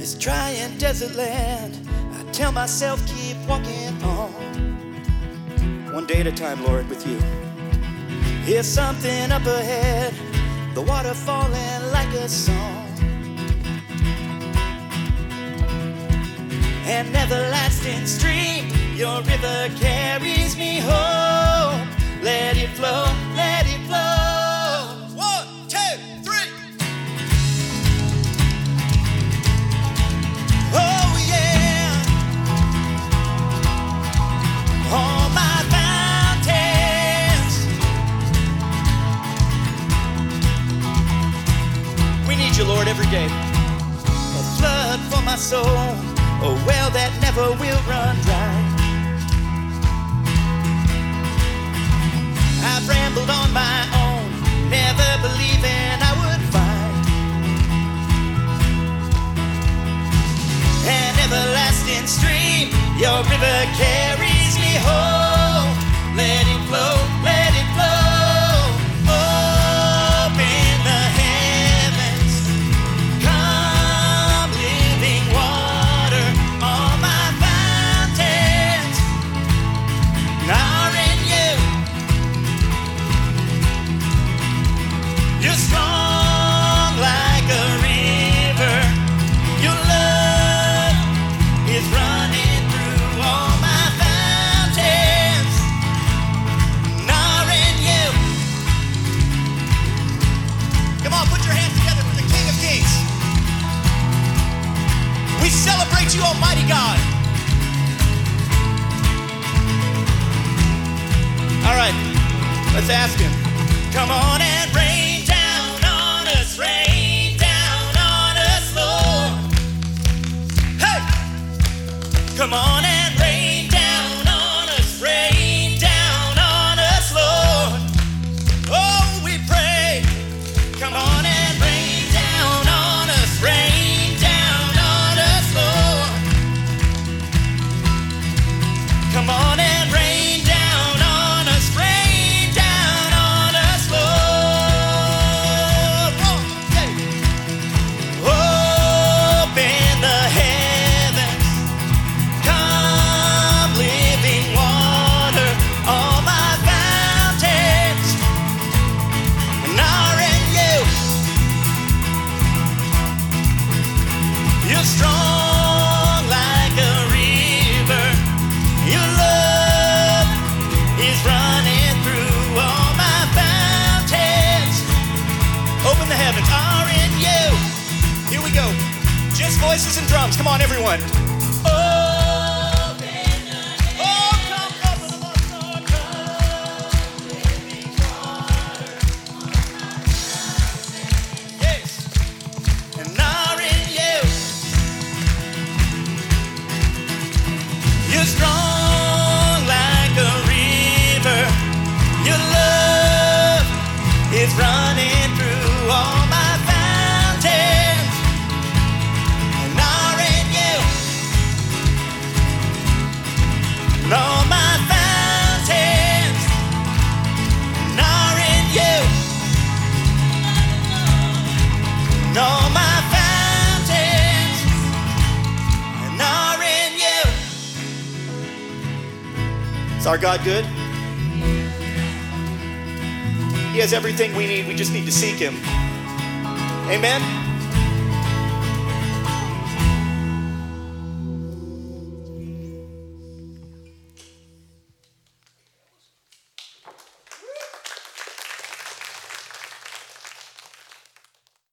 this dry and desert land. I tell myself, keep walking on. One day at a time, Lord, with you. Here's something up ahead, the water falling like a song. An everlasting stream, your river carries me home. Day. A flood for my soul, a well that never will run dry. I've rambled on my own, never believing I would find an everlasting stream. Your river carries me home. Let celebrate you, Almighty God. All right, let's ask Him. Come on and rain down on us, rain down on us, Lord. Hey! Come on and voices and drums. Come on, everyone. Oh, come, come, Is our God good? He has everything we need. We just need to seek Him. Amen.